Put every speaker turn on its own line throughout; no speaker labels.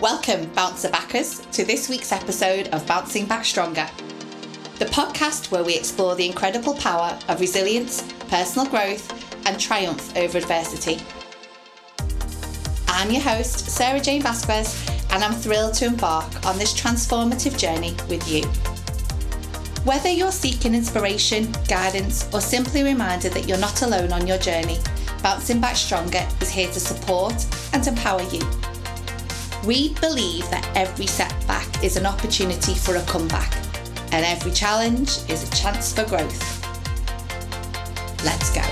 Welcome, bouncer backers, to this week's episode of Bouncing Back Stronger, the podcast where we explore the incredible power of resilience, personal growth, and triumph over adversity. I'm your host, Sarah Jane Vasquez, and I'm thrilled to embark on this transformative journey with you. Whether you're seeking inspiration, guidance, or simply reminded that you're not alone on your journey, Bouncing Back Stronger is here to support and empower you. We believe that every setback is an opportunity for a comeback, and every challenge is a chance for growth. Let's go.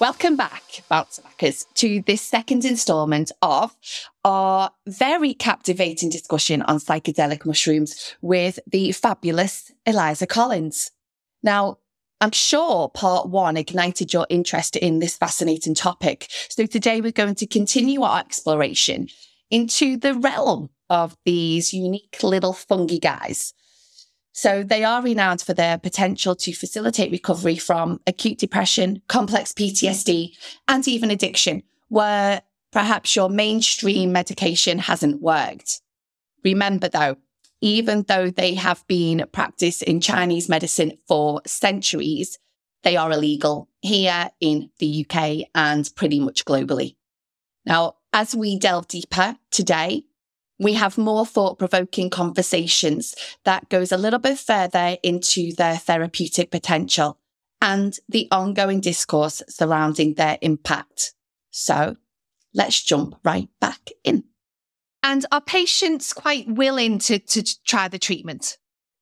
Welcome back, Bouncer Backers, to this second instalment of our very captivating discussion on psychedelic mushrooms with the fabulous Eliza Collins. Now, I'm sure part one ignited your interest in this fascinating topic. So today we're going to continue our exploration into the realm of these unique little fungi guys. So they are renowned for their potential to facilitate recovery from acute depression, complex PTSD, and even addiction, where perhaps your mainstream medication hasn't worked. Remember though, even though they have been practiced in Chinese medicine for centuries, they are illegal here in the UK and pretty much globally. Now, as we delve deeper today, we have more thought provoking conversations that goes a little bit further into their therapeutic potential and the ongoing discourse surrounding their impact. So let's jump right back in. And are patients quite willing to, to try the treatment?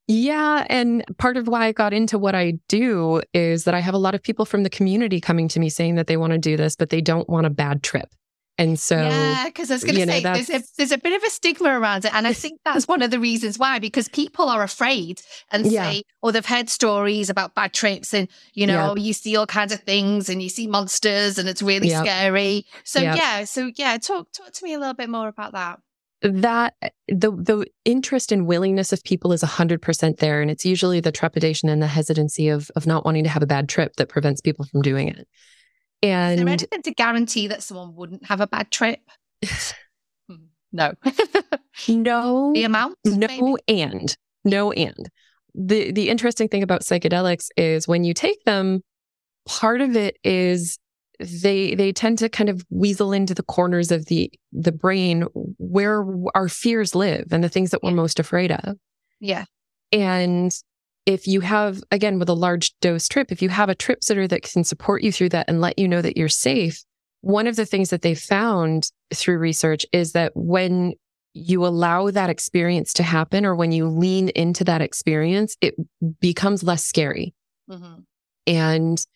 Yeah. And part of why I got into what I do is that I have a lot of people from the community coming to me saying that they want to do this, but they don't want a bad trip. And so,
yeah, because I was going to say, know, there's, a, there's a bit of a stigma around it. And I think that's one of the reasons why, because people are afraid and yeah. say, or oh, they've heard stories about bad trips and, you know, yeah. you see all kinds of things and you see monsters and it's really scary. So, yeah. So, yeah, talk, talk to me a little bit more about that
that the the interest and willingness of people is 100% there and it's usually the trepidation and the hesitancy of of not wanting to have a bad trip that prevents people from doing it and
Is there anything to guarantee that someone wouldn't have a bad trip? Hmm, no.
no.
The amount?
No maybe? and. No and. The the interesting thing about psychedelics is when you take them, part of it is they they tend to kind of weasel into the corners of the the brain where our fears live and the things that we're most afraid of.
Yeah.
And if you have, again, with a large dose trip, if you have a trip sitter that can support you through that and let you know that you're safe, one of the things that they found through research is that when you allow that experience to happen or when you lean into that experience, it becomes less scary. Mm-hmm. And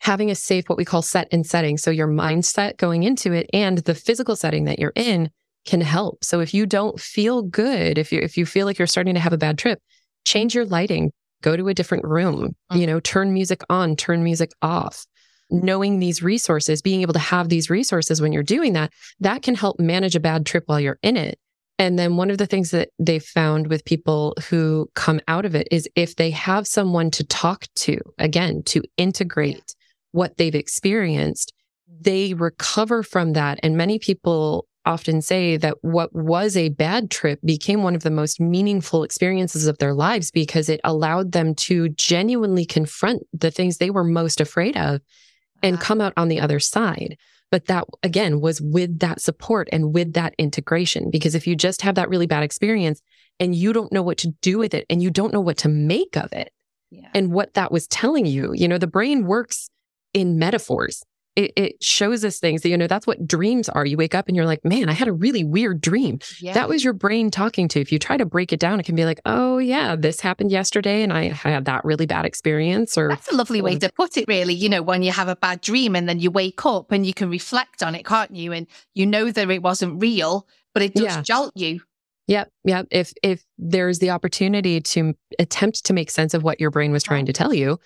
having a safe, what we call set and setting. So your mindset going into it and the physical setting that you're in can help. So if you don't feel good, if you, if you feel like you're starting to have a bad trip, change your lighting, go to a different room, you mm-hmm. know, turn music on, turn music off. Knowing these resources, being able to have these resources when you're doing that, that can help manage a bad trip while you're in it. And then one of the things that they found with people who come out of it is if they have someone to talk to, again, to integrate what they've experienced, they recover from that. And many people often say that what was a bad trip became one of the most meaningful experiences of their lives because it allowed them to genuinely confront the things they were most afraid of and uh-huh. come out on the other side. But that again was with that support and with that integration. Because if you just have that really bad experience and you don't know what to do with it and you don't know what to make of it yeah. and what that was telling you, you know, the brain works in metaphors it, it, shows us things that, you know, that's what dreams are. You wake up and you're like, man, I had a really weird dream. Yeah. That was your brain talking to. If you try to break it down, it can be like, oh, yeah, this happened yesterday and I had that really bad experience. Or
that's a lovely way to put it, really. You know, when you have a bad dream and then you wake up and you can reflect on it, can't you? And you know that it wasn't real, but it does yeah. jolt you.
Yep. Yep. If if there's the opportunity to attempt to make sense of what your brain was trying to tell you,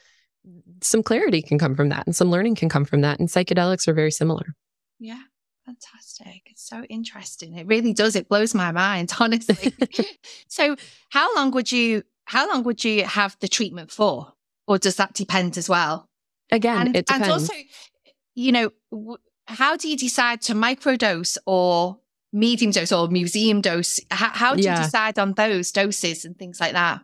some clarity can come from that and some learning can come from that. And psychedelics are very similar.
Yeah. Fantastic. It's so interesting. It really does. It blows my mind, honestly. so how long would you how long would you have the treatment for? Or does that depend as well?
Again, and, it depends.
And also, you know, how do you decide to microdose or medium dose or museum dose. How, how do
Yeah.
you decide on those doses and things like that?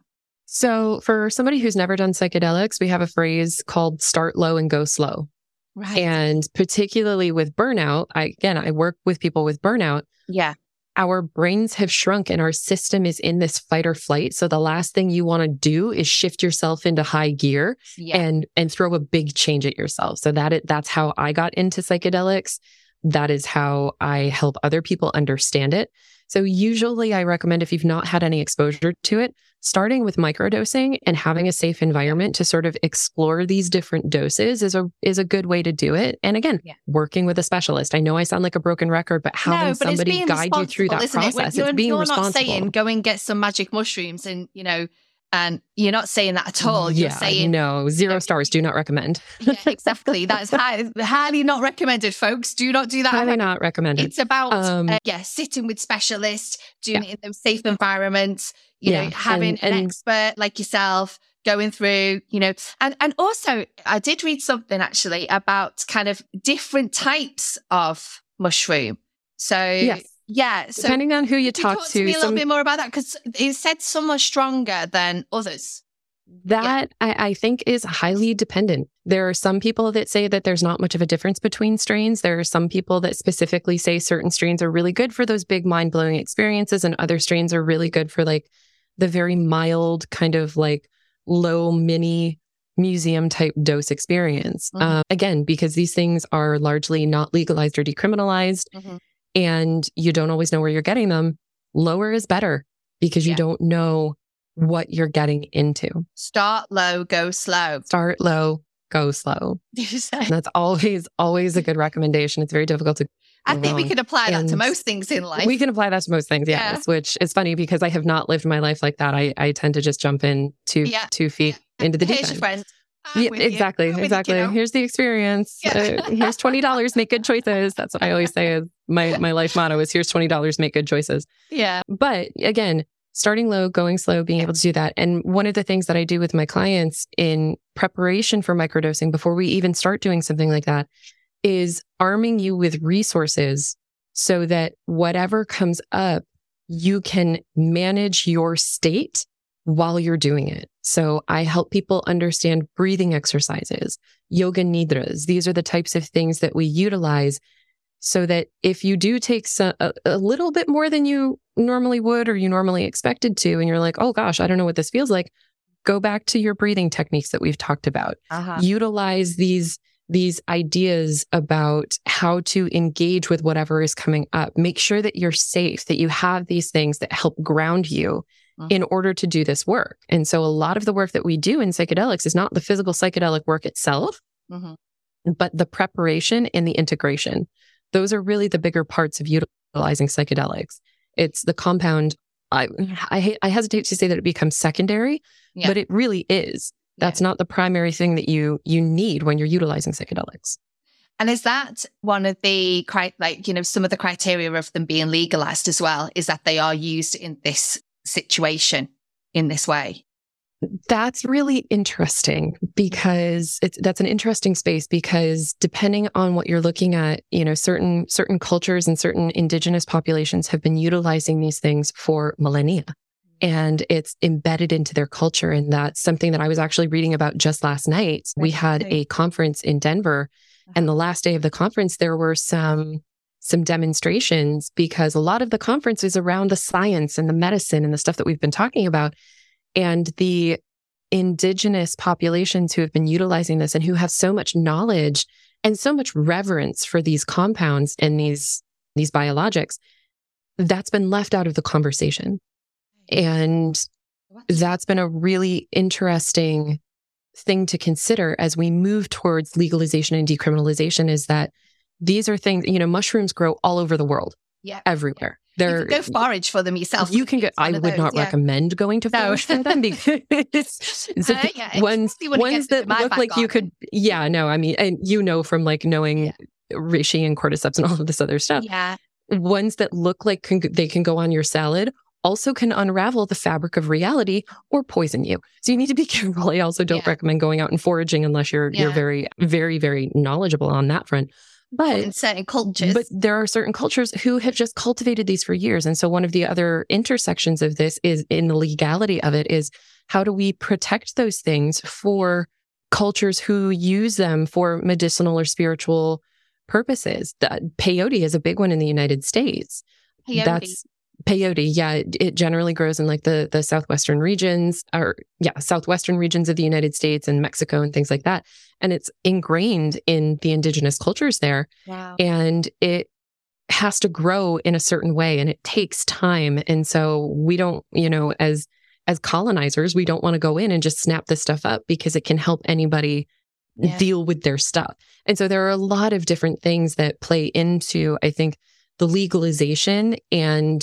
So, for somebody who's never done psychedelics, we have a phrase called start low and go slow.
Right.
And particularly with burnout, I, again, I work with people with burnout.
yeah.
Our brains have shrunk and our system is in this fight or flight. So, the last thing you want to do is shift yourself into high gear
Yeah.
and and throw a big change at yourself. So that it, that's how I got into psychedelics. That is how I help other people understand it. So usually I recommend if you've not had any exposure to it, starting with microdosing and having a safe environment to sort of explore these different doses is a is a good way to do it. And again,
Yeah.
working with a specialist. I know I sound like a broken record, but having
no, but
somebody guide you through that
isn't it?
process,
You're,
it's being
you're
responsible.
not saying go and get some magic mushrooms and you know, and you're not saying that at all. You're
yeah,
saying
no, zero stars. Do not recommend.
yeah, exactly. That's high, highly not recommended, folks. Do not do that.
Highly not recommended.
It's about
Um,
uh, yeah, sitting with specialists, doing
Yeah.
it in those safe environments. You know, having
and-
an expert like yourself going through. You know, and and also I did read something actually about kind of different types of mushroom. So
Yes.
Yeah, so
Depending on who you talk
talk
to,
me a little
some-
bit more about that because it said some are stronger than others.
That I, I think is highly dependent. There are some people that say that there's not much of a difference between strains. There are some people that specifically say certain strains are really good for those big mind blowing experiences, and other strains are really good for like the very mild, kind of like low mini museum type dose experience.
Mhm.
Um, again, because these things are largely not legalized or decriminalized,
Mhm.
And you don't always know where you're getting them, lower is better because you
Yeah.
don't know what you're getting into
Start low, go slow.
start low, go slow. And that's always, always a good recommendation. It's very difficult to.
I think we
can
could apply that to most things in life.
We can apply that to most things,
Yeah.
yes. Which is funny because I have not lived my life like that. I, I tend to just jump in two
Yeah.
two feet into the deep end. Yeah, exactly,
I'm you,
exactly. Here's the experience.
Yeah.
Uh, here's twenty dollars. Make good choices. That's what I always say. Is my my life motto is here's twenty dollars. Make good choices.
Yeah.
But again, starting low, going slow, being able to do that. And one of the things that I do with my clients in preparation for microdosing before we even start doing something like that is arming you with resources so that whatever comes up, you can manage your state while you're doing it. So I help people understand breathing exercises, yoga nidras. These are the types of things that we utilize so that if you do take so, a, a little bit more than you normally would or you normally expected to, and you're like, oh gosh, I don't know what this feels like, go back to your breathing techniques that we've talked about.
Uh-huh.
Utilize these these ideas about how to engage with whatever is coming up. Make sure that you're safe, that you have these things that help ground you
Mhm.
in order to do this work. And so a lot of the work that we do in psychedelics is not the physical psychedelic work itself,
Mhm.
but the preparation and the integration. Those are really the bigger parts of utilizing psychedelics. It's the compound. I I, I hesitate to say that it becomes secondary,
Yeah.
but it really is. That's not the primary thing that you you need when you're utilizing psychedelics.
And is that one of the like you know some of the criteria of them being legalized as well? Is that they are used in this situation in this way?
That's really interesting because it's that's an interesting space because depending on what you're looking at, you know, certain certain cultures and certain indigenous populations have been utilizing these things for millennia. And it's embedded into their culture. And that's something that I was actually reading about just last night. We had a conference in Denver, and the last day of the conference, there were some some demonstrations because a lot of the conference is around the science and the medicine and the stuff that we've been talking about. And the indigenous populations who have been utilizing this and who have so much knowledge and so much reverence for these compounds and these these biologics, that's been left out of the conversation. And that's been a really interesting thing to consider as we move towards legalization and decriminalization is that these are things, you know, mushrooms grow all over the world,
Yeah.
everywhere. They're
go forage for them yourself.
you can get. I would
those,
not
yeah.
recommend going to
No.
forage for them because it's
Uh, yeah,
ones
especially when it
ones that look like you could. Yeah, no, I mean, and you know from like knowing reishi and cordyceps and all of this other stuff.
Yeah.
Ones that look like can, they can go on your salad also can unravel the fabric of reality or poison you. So you need to be careful. I also don't
Yeah.
recommend going out and foraging unless you're you're very very very knowledgeable on that front. but
in certain cultures.
But there are certain cultures who have just cultivated these for years. And so one of the other intersections of this is in the legality of it is how do we protect those things for cultures who use them for medicinal or spiritual purposes? The, peyote is a big one in the United States.
Peyote.
That's peyote. Yeah, it, it generally grows in like the the southwestern regions, or yeah, southwestern regions of the United States and Mexico and things like that. And it's ingrained in the indigenous cultures there,
wow.
and it has to grow in a certain way, and it takes time. And so we don't, you know, as as colonizers, we don't want to go in and just snap this stuff up because it can help anybody
Yeah.
deal with their stuff. And so there are a lot of different things that play into, I think, the legalization and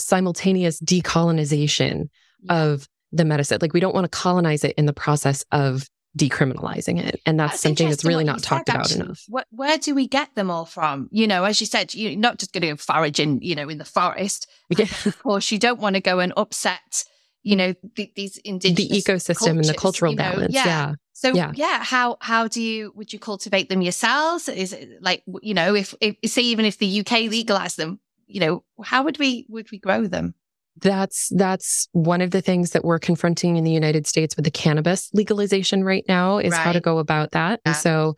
simultaneous decolonization of the medicine. Like we don't want to colonize it in the process of decriminalizing it. And that's, something that's really not talked
said,
about
actually.
enough.
Where, where do we get them all from? You know, as you said, you're not just going to go foraging, you know, in the forest.
Yeah.
Of course, you don't want to go and upset, you know, th- these
The
indigenous
ecosystem and the cultural
you know,
balance.
yeah.
Yeah.
So
Yeah.
yeah. how how do you would you cultivate them yourselves? Is it like you know if, if say even if the UK legalized them, you know how would we would we grow them?
That's that's one of the things that we're confronting in the United States with the cannabis legalization right now is how to go about that.
Yeah.
And so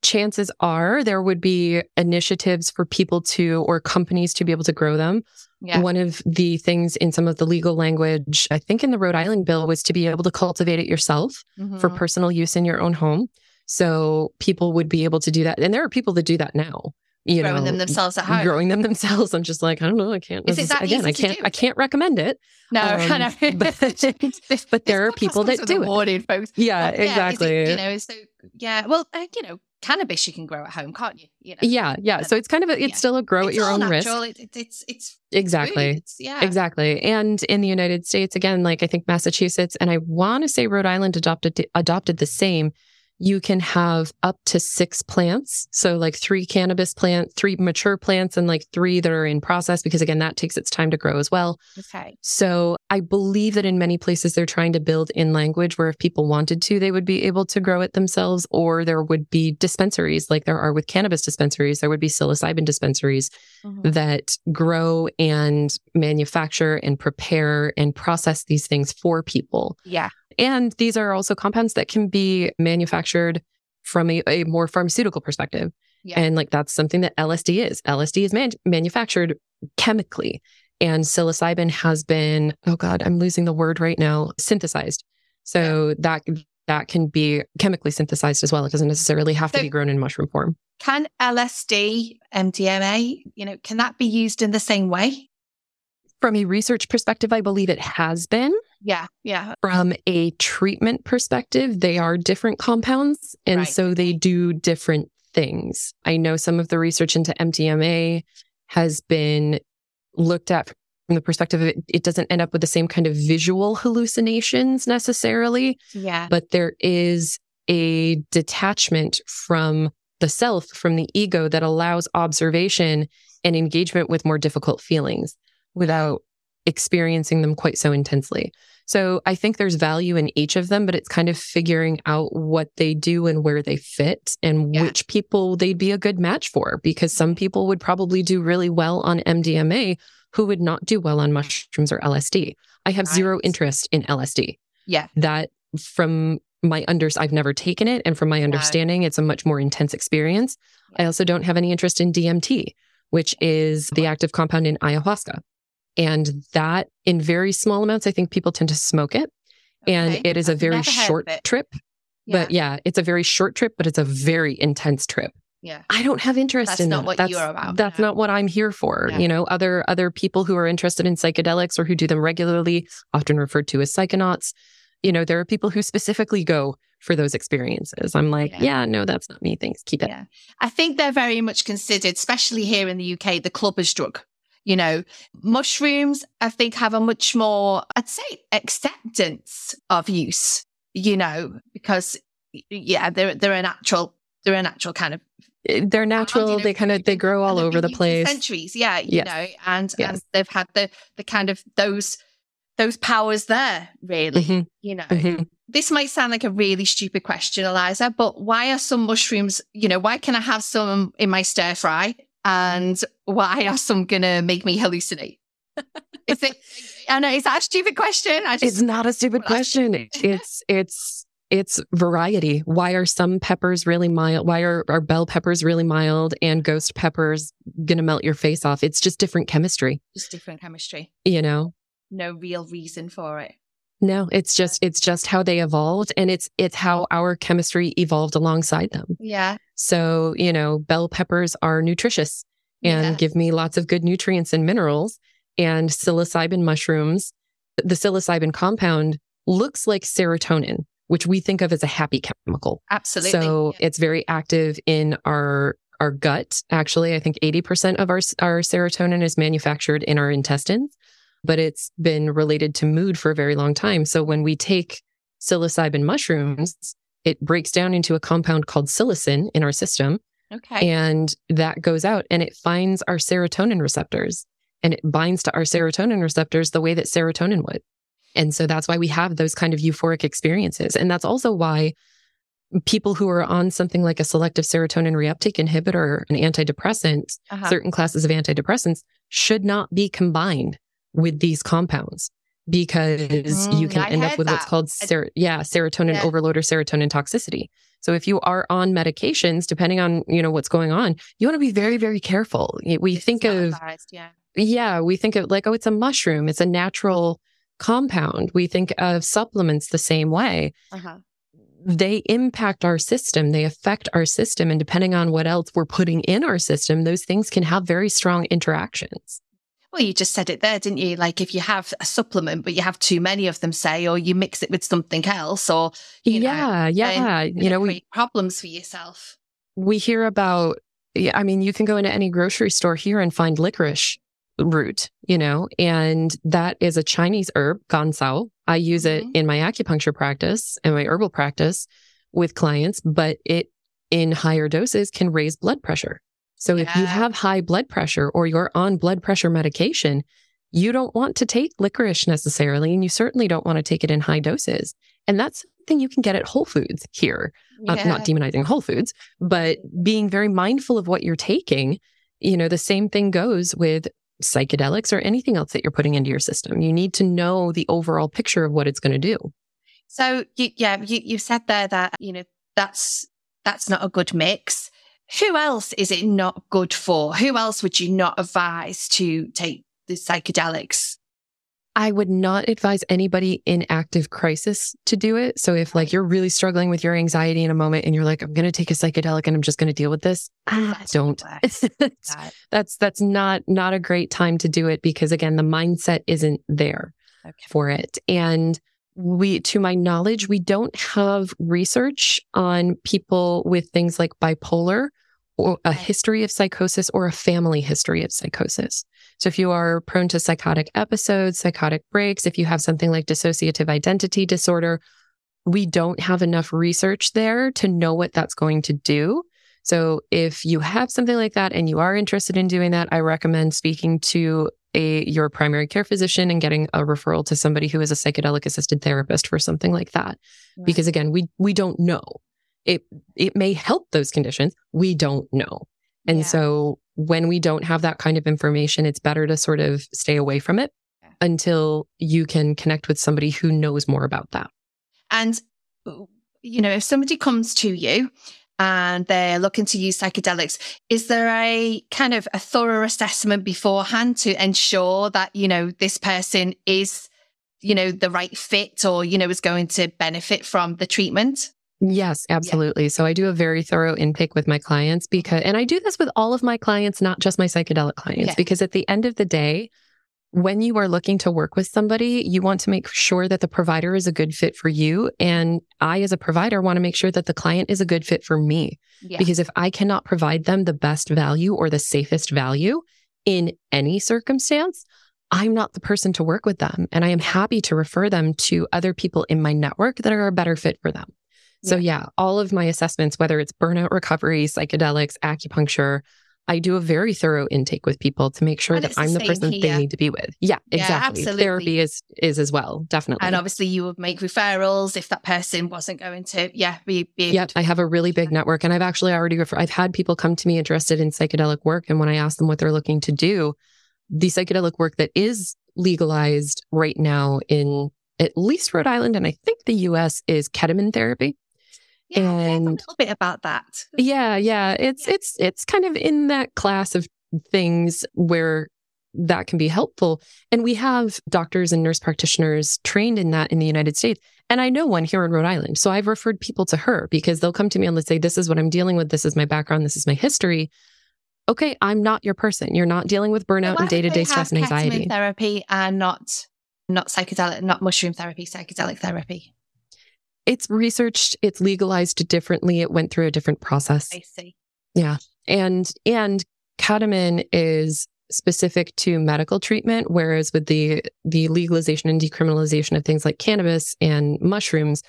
chances are there would be initiatives for people to or companies to be able to grow them.
Yeah,
One of the things in some of the legal language, I think in the Rhode Island bill was to be able to cultivate it yourself for
Mhm.
personal use in your own home. So people would be able to do that. And there are people that do that now. You
growing
know,
them themselves at home.
growing them themselves. I'm just like, I don't know, I can't.
It
necess-
that
again, I can't. I can't recommend it.
no, I
um,
know.
but-
This-
but there are people that do
with
it.
folks.
Yeah,
But, it-
exactly.
you know, so yeah. Well, uh, you know, cannabis you can grow at home, can't you? You know,
yeah, yeah. So it's kind of a, it's
Yeah.
still a grow at your own risk.
natural. It, it, it's it's
Exactly.
It's, yeah,
Exactly. And in the United States, again, like I think Massachusetts and I want to say Rhode Island adopted adopted the same. You can have up to six plants. So like three cannabis plants, three mature plants, and like three that are in process, because again, that takes its time to grow as well.
Okay.
So I believe that in many places they're trying to build in language where if people wanted to, they would be able to grow it themselves, or there would be dispensaries like there are with cannabis dispensaries. There would be psilocybin dispensaries
Mhm.
that grow and manufacture and prepare and process these things for people.
Yeah.
And these are also compounds that can be manufactured from a, a more pharmaceutical perspective.
Yeah.
And like that's something that LSD is. LSD is man- manufactured chemically. And psilocybin has been, oh God, I'm losing the word right now, synthesized. So that that can be chemically synthesized as well. It doesn't necessarily have to be grown in mushroom form.
Can LSD, MDMA, you know, can that be used in the same way?
From a research perspective, I believe it has been.
Yeah. Yeah.
From a treatment perspective, they are different compounds. And
Right.
so they do different things. I know some of the research into MDMA has been looked at from the perspective of it, it doesn't end up with the same kind of visual hallucinations necessarily,
Yeah.
but there is a detachment from the self, from the ego that allows observation and engagement with more difficult feelings without experiencing them quite so intensely. So I think there's value in each of them, but it's kind of figuring out what they do and where they fit and
Yeah.
which people they'd be a good match for because some people would probably do really well on MDMA who would not do well on mushrooms or LSD. I have zero interest in LSD.
Yeah.
That from my under I've never taken it and from my understanding it's a much more intense experience. I also don't have any interest in DMT, which is the active compound in ayahuasca. And that in very small amounts I think people tend to smoke it and
Okay.
it is a very short trip. But yeah, it's a very short trip but it's a very intense trip.
Yeah.
I don't have interest
That's
in
not
that.
what
that's,
you're about,
That's
no.
not what I'm here for.
Yeah.
You know, other other people who are interested in psychedelics or who do them regularly, often referred to as psychonauts. You know, there are people who specifically go for those experiences. I'm like,
Yeah.
yeah, no, that's not me. Thanks. Keep it.
Yeah. I think they're very much considered, especially here in the UK, the clubber's drug. You know, mushrooms, I think, have a much more, I'd say, acceptance of use, you know, because, yeah, they're, they're a natural, they're a natural kind of
Eh, They're natural.
you know,
they kind of they grow all over the place.
Centuries, yeah, you
Yes.
know, and,
Yes.
and they've had the, the kind of those, those powers there, really,
Mhm,
you know.
mhm.
this might sound like a really stupid question, Eliza, but why are some mushrooms, you know, why can I have some in my stir fry and why are some to make me hallucinate? Is it, I know, is that a stupid question?
I just, it's not a stupid question. It's, it's, it's variety. Why are some peppers really mild? Why are, are bell peppers really mild and ghost peppers to melt your face off? It's just different chemistry.
Just different chemistry.
You know?
No real reason for it.
No, it's just it's just how they evolved and it's it's how our chemistry evolved alongside them.
Yeah.
So, you know, bell peppers are nutritious and yeah. give me lots of good nutrients and minerals and psilocybin mushrooms, the psilocybin compound looks like serotonin, which we think of as a happy chemical.
Absolutely.
So, yeah. it's very active in our our gut. Actually, I think 80% of our our serotonin is manufactured in our intestines but it's been related to mood for a very long time. So when we take psilocybin mushrooms, it breaks down into a compound called psilocin in our system.
Okay.
And that goes out and it finds our serotonin receptors and it binds to our serotonin receptors the way that serotonin would. And so that's why we have those kind of euphoric experiences. And that's also why people who are on something like a selective serotonin reuptake inhibitor, an antidepressant, uh-huh. certain classes of antidepressants should not be combined with these compounds because mm, you can I end up with that. what's called ser- yeah serotonin yeah. overload or serotonin toxicity so if you are on medications depending on you know what's going on you want to be very very careful we it's think of
yeah
yeah we think of like oh it's a mushroom it's a natural compound we think of supplements the same way uh-huh. they impact our system they affect our system and depending on what else we're putting in our system those things can have very strong interactions
well, you just said it there, didn't you? Like if you have a supplement, but you have too many of them, say, or you mix it with something else, or
you yeah, know, yeah, you know, we
problems for yourself.
We hear about. I mean, you can go into any grocery store here and find licorice root, you know, and that is a Chinese herb, gancao. I use mm-hmm. it in my acupuncture practice and my herbal practice with clients, but it in higher doses can raise blood pressure. So yeah. if you have high blood pressure or you're on blood pressure medication, you don't want to take licorice necessarily, and you certainly don't want to take it in high doses. And that's something you can get at Whole Foods here. Yeah. Uh, not demonizing Whole Foods, but being very mindful of what you're taking. You know, the same thing goes with psychedelics or anything else that you're putting into your system. You need to know the overall picture of what it's going to do.
So, you, yeah, you, you said there that, you know, that's that's not a good mix. Who else is it not good for? Who else would you not advise to take the psychedelics?
I would not advise anybody in active crisis to do it. So if like you're really struggling with your anxiety in a moment and you're like, I'm going to take a psychedelic and I'm just going to deal with this, ah, don't. that's that's not not a great time to do it because again, the mindset isn't there okay. for it. And we, to my knowledge, we don't have research on people with things like bipolar or a history of psychosis or a family history of psychosis. So if you are prone to psychotic episodes, psychotic breaks, if you have something like dissociative identity disorder, we don't have enough research there to know what that's going to do. So if you have something like that and you are interested in doing that, I recommend speaking to a your primary care physician and getting a referral to somebody who is a psychedelic assisted therapist for something like that. Right. Because again, we we don't know. It it may help those conditions. We don't know. And yeah. so when we don't have that kind of information, it's better to sort of stay away from it until you can connect with somebody who knows more about that.
And uh, you know, if somebody comes to you and they're looking to use psychedelics, is there a kind of a thorough assessment beforehand to ensure that, you know, this person is, you know, the right fit or, you know, is going to benefit from the treatment?
Yes, absolutely. Yeah. So I do a very thorough intake with my clients because, and I do this with all of my clients, not just my psychedelic clients, because at the end of the day, when you are looking to work with somebody, you want to make sure that the provider is a good fit for you. And I, as a provider, want to make sure that the client is a good fit for me. Yeah. Because if I cannot provide them the best value or the safest value in any circumstance, I'm not the person to work with them. And I am happy to refer them to other people in my network that are a better fit for them. So, yeah, all of my assessments, whether it's burnout recovery, psychedelics, acupuncture, I do a very thorough intake with people to make sure
And
that I'm the person
here.
they need to be with. Yeah,
Yeah,
exactly.
absolutely.
Therapy is is as well, definitely.
And obviously, you would make referrals if that person wasn't going to, yeah, be, be
Yep, I have a really big network, and I've actually already refer- I've had people come to me interested in psychedelic work, and when I ask them what they're looking to do, the psychedelic work that is legalized right now in at least Rhode Island and I think the U.S. is ketamine therapy.
Yeah, I've a little bit about that.
Yeah, yeah, it's
Yeah.
it's it's kind of in that class of things where that can be helpful. And we have doctors and nurse practitioners trained in that in the United States. And I know one here in Rhode Island. So I've referred people to her because they'll come to me and let's say, This is what I'm dealing with. This is my background. This is my history. Okay, I'm not your person. You're not dealing with burnout
Why
and day to day stress and anxiety.
therapy and not not psychedelic, not mushroom therapy, psychedelic therapy.
It's researched, it's legalized differently. It went through a different process.
I see. Yeah.
And and ketamine is specific to medical treatment whereas with the the legalization and decriminalization of things like cannabis and mushrooms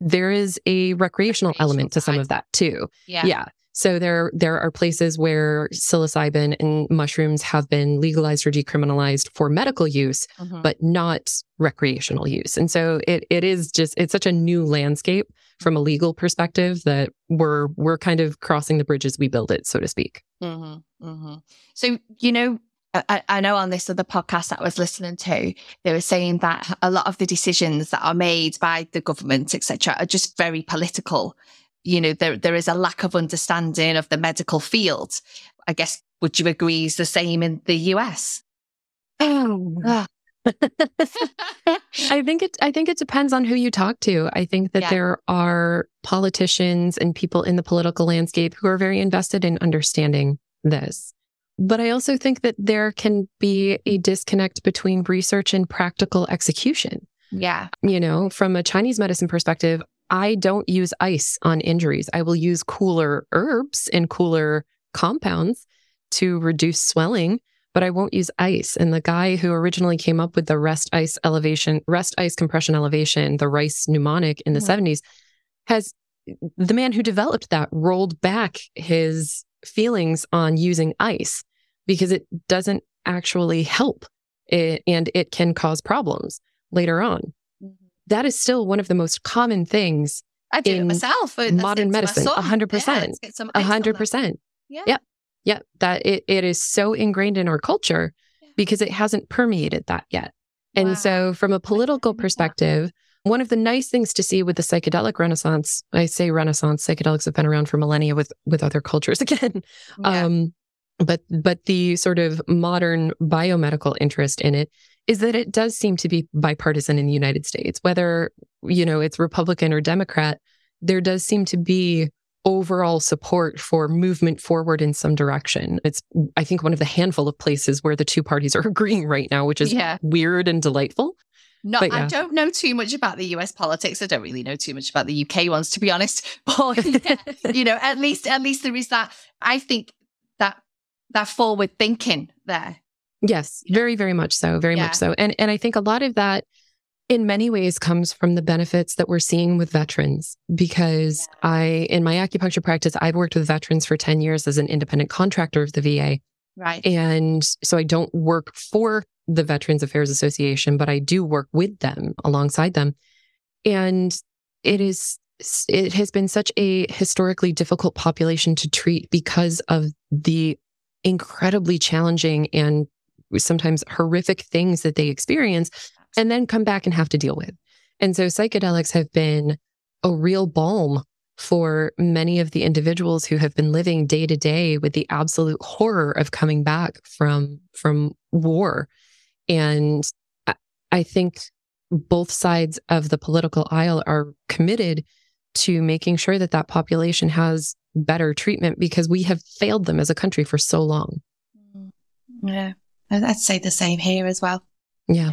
there is a recreational
Recreational
element to some
side.
of that too
Yeah.
yeah so there there are places where psilocybin and mushrooms have been legalized or decriminalized for medical use
Mhm.
but not recreational use. And so it it is just it's such a new landscape from a legal perspective that we're we're kind of crossing the bridge as we build it, so to speak.
hmm hmm So, you know, I, I know on this other podcast that I was listening to, they were saying that a lot of the decisions that are made by the government, etc., are just very political. You know, there there is a lack of understanding of the medical field. I guess would you agree is the same in the US? Ah.
I think it I think it depends on who you talk to. I think that
Yeah.
there are politicians and people in the political landscape who are very invested in understanding this. But I also think that there can be a disconnect between research and practical execution.
yeah.
you know, from a Chinese medicine perspective, I don't use ice on injuries. I will use cooler herbs and cooler compounds to reduce swelling, but I won't use ice. And the guy who originally came up with the rest ice elevation, rest ice compression elevation, the rice mnemonic in the
Mhm.
70s, has the man who developed that rolled back his feelings on using ice because it doesn't actually help it, and it can cause problems later on that is still one of the most common things.
I do it
In
myself. uh,
modern medicine,
son.
100%.
Yeah, let's get some
A hundred percent.
Yeah.
Yep. Yep. That it, it is so ingrained in our culture
Yeah.
because it hasn't permeated that yet. And
Wow.
so from a political
didn't know that.
perspective, one of the nice things to see with the psychedelic renaissance, I say renaissance, psychedelics have been around for millennia with with other cultures again.
Yeah.
Um, but but the sort of modern biomedical interest in it is that it does seem to be bipartisan in the United States, whether you know it's Republican or Democrat. There does seem to be overall support for movement forward in some direction. It's I think one of the handful of places where the two parties are agreeing right now, which is
Yeah.
weird and delightful.
No,
But
I don't know too much about the US politics. I don't really know too much about the UK ones, to be honest. But yeah, you know, at least at least there is that. I think that that forward thinking there.
Yes, very, very much so. Very
Yeah.
much so. And and I think a lot of that in many ways comes from the benefits that we're seeing with veterans because I in my acupuncture practice I've worked with veterans for 10 years as an independent contractor of the VA
Right.
and so I don't work for the Veterans Affairs Association but I do work with them alongside them and it is it has been such a historically difficult population to treat because of the incredibly challenging and sometimes horrific things that they experience and then come back and have to deal with. And so psychedelics have been a real balm for many of the individuals who have been living day to day with the absolute horror of coming back from from war. And I- think both sides of the political aisle are committed to making sure that that population has better treatment because we have failed them as a country for so long.
Yeah. I'd say the same here as well.
Yeah.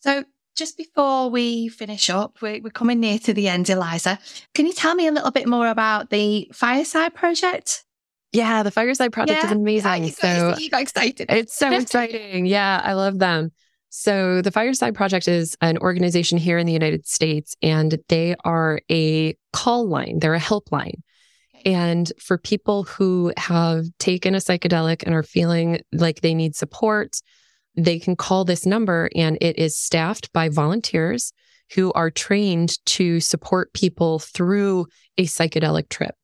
So just before we finish up, we're, we're coming near to the end, Eliza. Can you tell me a little bit more about the Fireside Project?
Yeah, the Fireside Project is
Yeah,
amazing.
you, got,
so
you got excited.
it's so exciting. Yeah, I love them. So the Fireside Project is an organization here in the United States, and they are a call line. They're a helpline. And for people who have taken a psychedelic and are feeling like they need support, they can call this number and it is staffed by volunteers who are trained to support people through a psychedelic trip.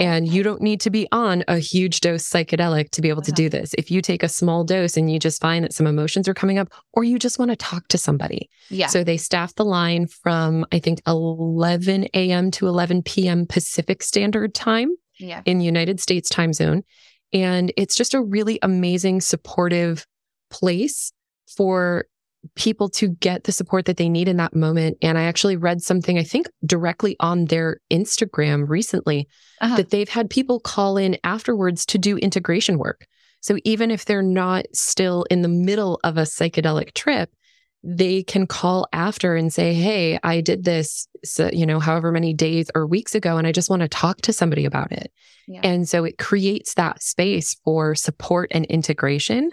Uh-huh. And you don't need to be on a huge dose psychedelic to be able to uh-huh. do this. If you take a small dose and you just find that some emotions are coming up, or you just want to talk to somebody.
Yeah.
So they staff the line from, I think, 11 a.m. to 11 p.m. Pacific Standard Time
yeah.
in United States time zone. And it's just a really amazing, supportive place for people to get the support that they need in that moment. And I actually read something, I think directly on their Instagram recently,
Uh-huh.
that they've had people call in afterwards to do integration work. So even if they're not still in the middle of a psychedelic trip, they can call after and say, Hey, I did this, so, you know, however many days or weeks ago, and I just want to talk to somebody about it.
Yeah.
And so it creates that space for support and integration,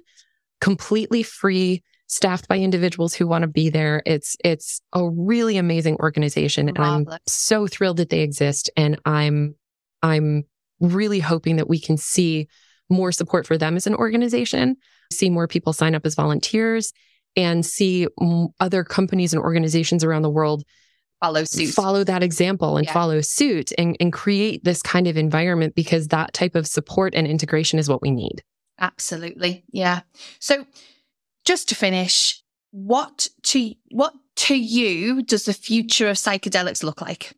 completely free, staffed by individuals who want to be there. It's it's a really amazing organization. And I'm so thrilled that they exist. And I'm I'm really hoping that we can see more support for them as an organization, see more people sign up as volunteers, and see other companies and organizations around the world
Follow suit.
follow that example and
Yeah.
follow suit and, and create this kind of environment because that type of support and integration is what we need.
Absolutely. Yeah. So just to finish, what to what to you does the future of psychedelics look like?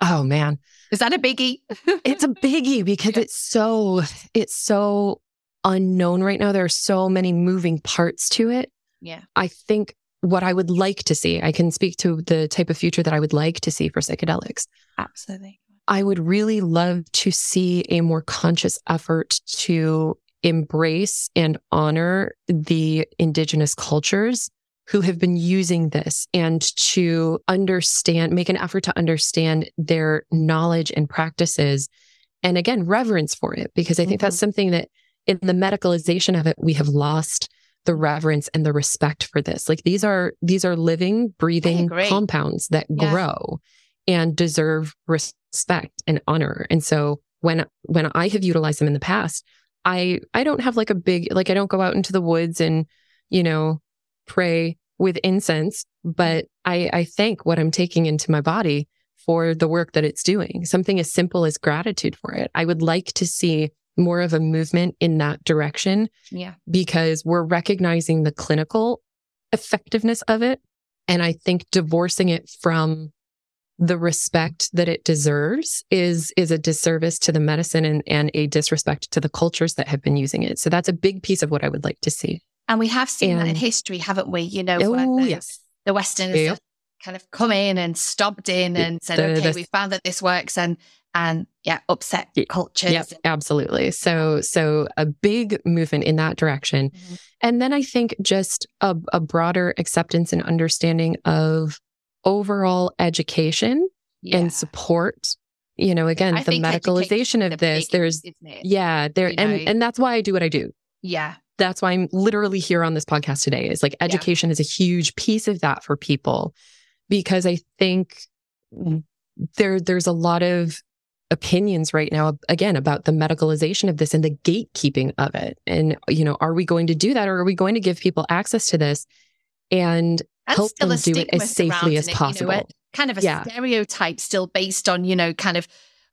Oh man,
Is that a biggie?
it's a biggie because
Yeah.
it's so it's so unknown right now. There are so many moving parts to it.
yeah.
I think what I would like to see, I can speak to the type of future that I would like to see for psychedelics.
Absolutely.
I would really love to see a more conscious effort to embrace and honor the indigenous cultures who have been using this and to understand, make an effort to understand their knowledge and practices. And again, reverence for it, because I think that's mm-hmm. something that in the medicalization of it, we have lost the reverence and the respect for this. Like these are, these are living, breathing compounds that
Yeah.
grow and deserve respect and honor. And so when when I have utilized them in the past, I I don't have like a big like I don't go out into the woods and you know pray with incense, but I I thank what I'm taking into my body for the work that it's doing. Something as simple as gratitude for it. I would like to see more of a movement in that direction
Yeah.
because we're recognizing the clinical effectiveness of it. And I think divorcing it from the respect that it deserves is is a disservice to the medicine and, and a disrespect to the cultures that have been using it. So that's a big piece of what I would like to see.
And we have seen that in history, haven't we? You know, where
Oh,
the,
yes.
the Westerners
Yep.
kind of come in and stomped in and said,
the-
okay,
the-
we found that this works and and yeah, upset cultures.
Yep, absolutely. So so a big movement in that direction.
Mhm.
And then I think just a, a broader acceptance and understanding of overall education
Yeah.
and support. You know, again,
I
the medicalization of
the
this, there's yeah, there
You
and
know-
and that's why I do what I do.
Yeah.
That's why I'm literally here on this podcast today. Is like education is a huge piece of that for people because I think there there's a lot of opinions right now again about the medicalization of this and the gatekeeping of it. And you know, are we going to do that or are we going to give people access to this and
And
help
still
them
a
do it as safely as
it, you know,
possible?
kind of a
Yeah.
stereotype still based on, you know, kind of,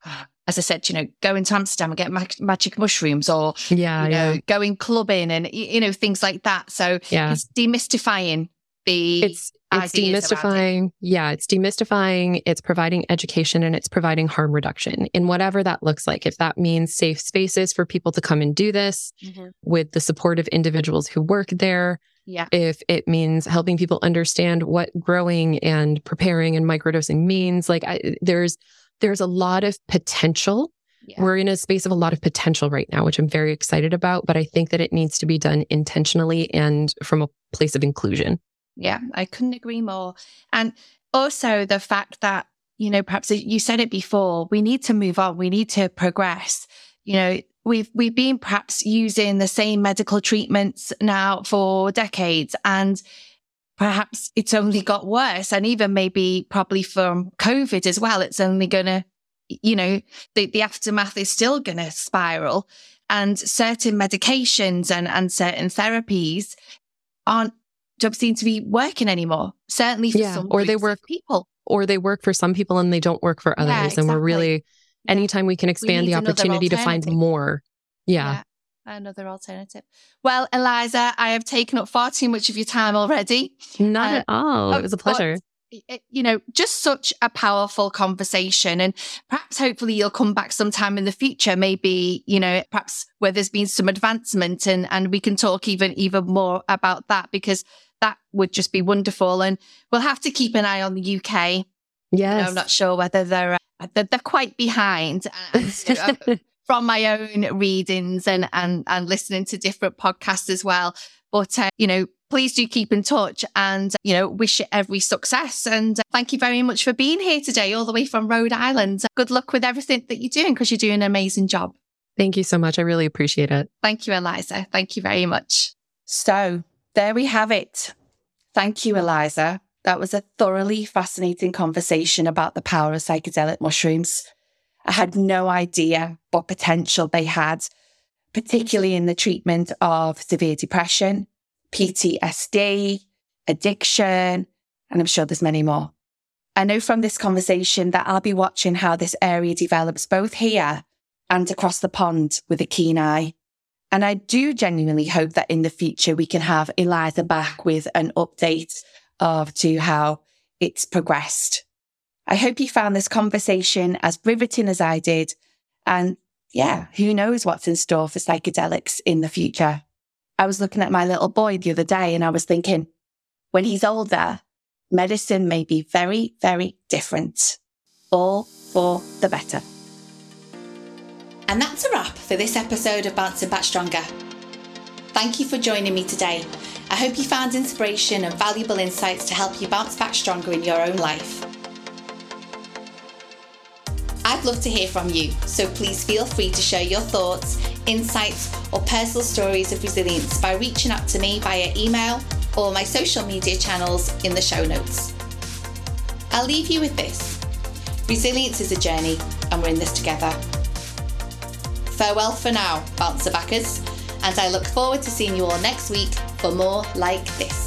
as I said, you know, going to Amsterdam and get mag- magic mushrooms or,
yeah,
you know,
yeah.
going clubbing and, you know, things like that. So
Yeah.
it's demystifying the.
It's it's
around it.
demystifying. Yeah, it's demystifying. It's providing education and it's providing harm reduction in whatever that looks like. If that means safe spaces for people to come and do this
Mhm.
with the support of individuals who work there,
Yeah.
if it means helping people understand what growing and preparing and microdosing means, like I, there's there's a lot of potential.
Yeah.
We're in a space of a lot of potential right now, which I'm very excited about. But I think that it needs to be done intentionally and from a place of inclusion.
Yeah, I couldn't agree more. And also the fact that, you know, perhaps you said it before, we need to move on, we need to progress. You know, we've we've been perhaps using the same medical treatments now for decades and perhaps it's only got worse and even maybe probably from COVID as well, it's only gonna you know, the, the aftermath is still going to spiral. And certain medications and, and certain therapies aren't don't seem to be working anymore. Certainly for yeah, some or they work people.
Or they work for some people and they don't work for others. Yeah, exactly. And we're really anytime we can expand we the opportunity to find more. Yeah. yeah
another alternative. Well, Eliza, I have taken up far too much of your time already.
Not uh, at all. It was a pleasure.
you know, just such a powerful conversation. And perhaps hopefully you'll come back sometime in the future, maybe, you know, perhaps where there's been some advancement and, and we can talk even, even more about that because that would just be wonderful. And we'll have to keep an eye on the UK.
Yes. You
know, I'm not sure whether they're, uh, they're, they're quite behind. From my own readings and and and listening to different podcasts as well. But uh, you know, please do keep in touch and you know wish you every success and uh, thank you very much for being here today all the way from rhode island good luck with everything that you're doing because you're doing an amazing job
thank you so much i really appreciate it
thank you eliza thank you very much so there we have it thank you eliza that was a thoroughly fascinating conversation about the power of psychedelic mushrooms I had no idea what potential they had, particularly in the treatment of severe depression, PTSD, addiction, and I'm sure there's many more. I know from this conversation that I'll be watching how this area develops both here and across the pond with a keen eye. And I do genuinely hope that in the future we can have Eliza back with an update of to how it's progressed. I hope you found this conversation as riveting as I did. And yeah, who knows what's in store for psychedelics in the future. I was looking at my little boy the other day and I was thinking, when he's older, medicine may be very, very different. All for the better.
And that's a wrap for this episode of Bouncing Back Stronger. Thank you for joining me today. I hope you found inspiration and valuable insights to help you bounce back stronger in your own life. I'd love to hear from you, so please feel free to share your thoughts, insights, or personal stories of resilience by reaching out to me via email or my social media channels in the show notes. I'll leave you with this resilience is a journey, and we're in this together. Farewell for now, bouncer backers, and I look forward to seeing you all next week for more like this.